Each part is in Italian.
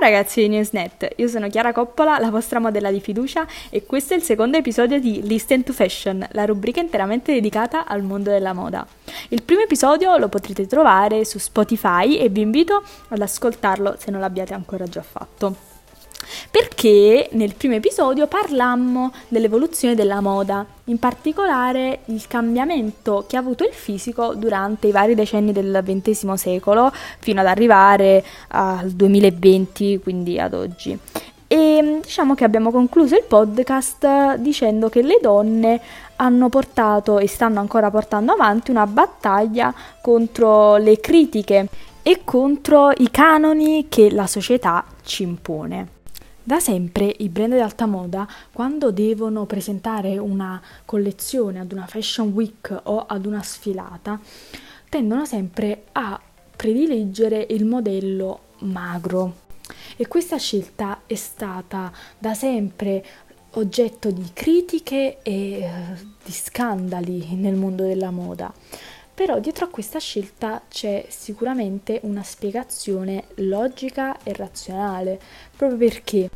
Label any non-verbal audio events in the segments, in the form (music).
ragazzi di Newsnet, io sono Chiara Coppola, la vostra modella di fiducia e questo è il secondo episodio di Listen to Fashion, la rubrica interamente dedicata al mondo della moda. Il primo episodio lo potrete trovare su Spotify e vi invito ad ascoltarlo se non l'abbiate ancora già fatto perché nel primo episodio parlammo dell'evoluzione della moda, in particolare il cambiamento che ha avuto il fisico durante i vari decenni del XX secolo fino ad arrivare al 2020, quindi ad oggi. E diciamo che abbiamo concluso il podcast dicendo che le donne hanno portato e stanno ancora portando avanti una battaglia contro le critiche e contro i canoni che la società ci impone. Da sempre i brand di alta moda, quando devono presentare una collezione ad una fashion week o ad una sfilata, tendono sempre a predileggere il modello magro. E questa scelta è stata da sempre oggetto di critiche e eh, di scandali nel mondo della moda. Però dietro a questa scelta c'è sicuramente una spiegazione logica e razionale, proprio perché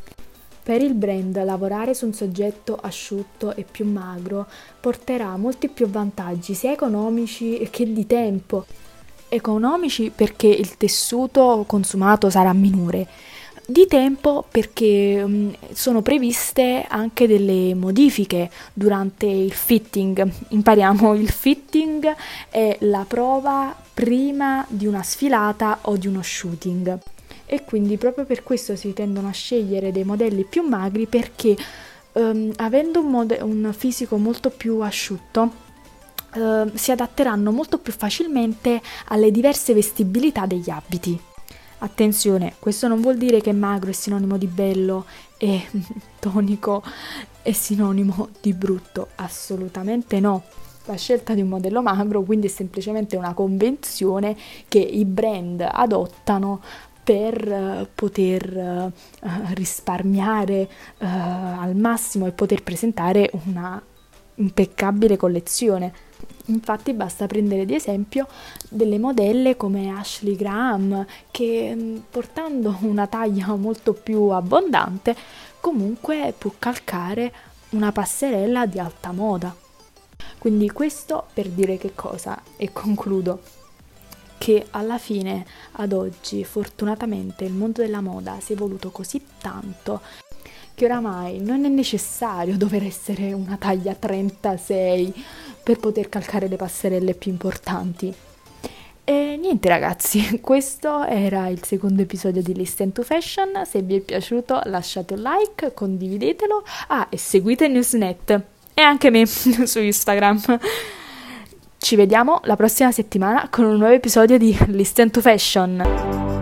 per il brand lavorare su un soggetto asciutto e più magro porterà molti più vantaggi sia economici che di tempo. Economici perché il tessuto consumato sarà minore, di tempo perché mm, sono previste anche delle modifiche durante il fitting. Impariamo il fitting è la prova prima di una sfilata o di uno shooting e quindi proprio per questo si tendono a scegliere dei modelli più magri perché um, avendo un, mode- un, fisico molto più asciutto uh, si adatteranno molto più facilmente alle diverse vestibilità degli abiti. Attenzione, questo non vuol dire che magro è sinonimo di bello e (laughs) tonico è sinonimo di brutto, assolutamente no. La scelta di un modello magro quindi è semplicemente una convenzione che i brand adottano per uh, poter uh, risparmiare uh, al massimo e poter presentare una impeccabile collezione. Infatti basta prendere di esempio delle modelle come Ashley Graham che mm, portando una taglia molto più abbondante comunque può calcare una passerella di alta moda. Quindi questo per dire che cosa e concludo che alla fine ad oggi fortunatamente il mondo della moda si è evoluto così tanto che oramai non è necessario (laughs) dover essere una taglia 36 per poter calcare le passerelle più importanti. E niente ragazzi, (laughs) questo era il secondo episodio di Listen to Fashion, se vi è piaciuto lasciate un like, condividetelo, ah e seguite Newsnet e anche me (laughs) su Instagram. Ci vediamo la prossima settimana con un nuovo episodio di Listen to Fashion.